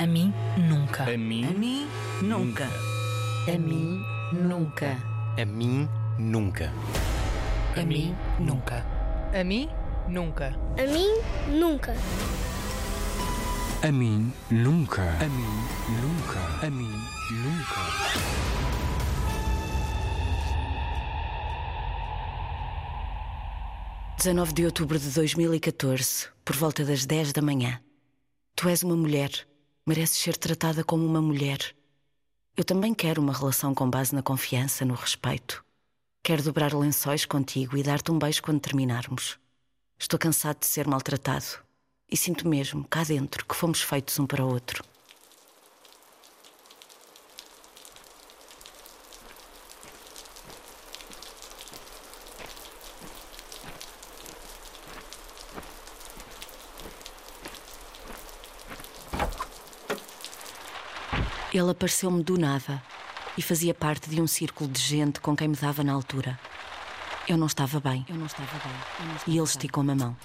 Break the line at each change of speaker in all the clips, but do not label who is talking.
A mim, nunca.
A mim,
A mim, nunca.
A mim, nunca.
A mim, nunca.
A mim, nunca.
A mim, nunca.
A mim, nunca.
A mim, nunca. A mim, nunca. A mim, nunca.
19 de outubro de 2014, por volta das 10 da manhã. Tu és uma mulher, mereces ser tratada como uma mulher. Eu também quero uma relação com base na confiança, no respeito. Quero dobrar lençóis contigo e dar-te um beijo quando terminarmos. Estou cansado de ser maltratado e sinto mesmo, cá dentro, que fomos feitos um para o outro. Ele apareceu-me do nada e fazia parte de um círculo de gente com quem me dava na altura. Eu não estava bem. Eu não estava bem. Não estava e ele esticou-me a mão.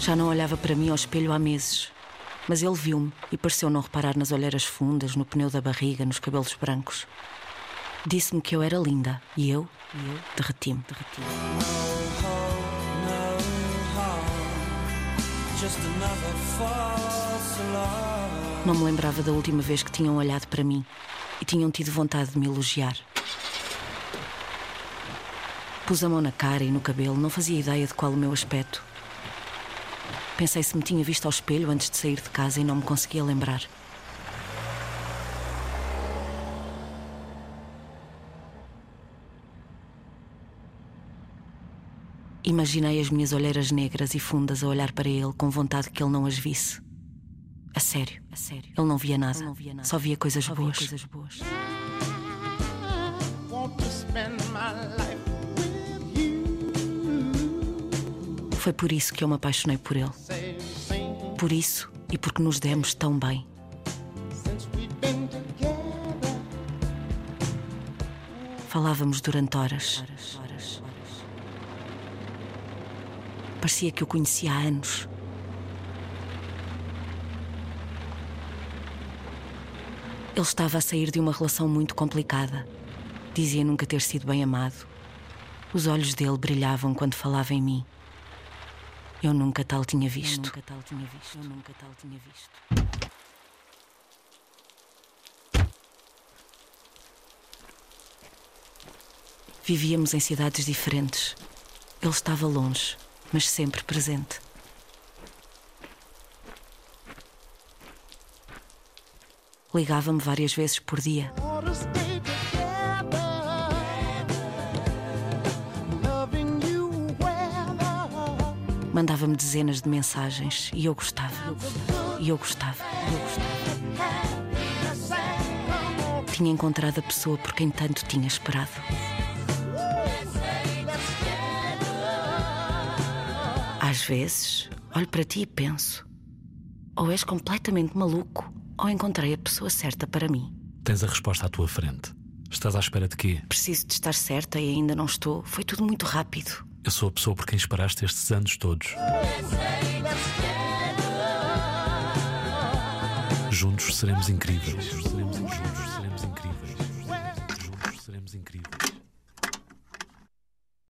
Já não olhava para mim ao espelho há meses. Mas ele viu-me e pareceu não reparar nas olheiras fundas, no pneu da barriga, nos cabelos brancos. Disse-me que eu era linda e eu, e eu derreti-me,
alarm.
Não me lembrava da última vez que tinham olhado para mim e tinham tido vontade de me elogiar. Pus a mão na cara e no cabelo, não fazia ideia de qual o meu aspecto. Pensei se me tinha visto ao espelho antes de sair de casa e não me conseguia lembrar. Imaginei as minhas olheiras negras e fundas a olhar para ele com vontade que ele não as visse. A sério, a sério. Ele não via nada, só via coisas boas. coisas boas. Foi por isso que eu me apaixonei por ele. Por isso e porque nos demos tão bem. Falávamos durante horas. Parecia que o conhecia há anos. Ele estava a sair de uma relação muito complicada. Dizia nunca ter sido bem amado. Os olhos dele brilhavam quando falava em mim. Eu nunca tal tinha visto. Eu nunca tal tinha visto. Eu nunca tal tinha visto. Vivíamos em cidades diferentes. Ele estava longe, mas sempre presente. Ligava-me várias vezes por dia. Mandava-me dezenas de mensagens e eu gostava. E eu gostava. E eu gostava. Tinha encontrado a pessoa por quem tanto tinha esperado. Às vezes, olho para ti e penso: ou és completamente maluco, ou encontrei a pessoa certa para mim.
Tens a resposta à tua frente. Estás à espera de quê?
Preciso de estar certa e ainda não estou. Foi tudo muito rápido.
Eu sou a pessoa por quem esperaste estes anos todos. Juntos seremos incríveis. Juntos seremos, juntos seremos incríveis. Juntos seremos incríveis.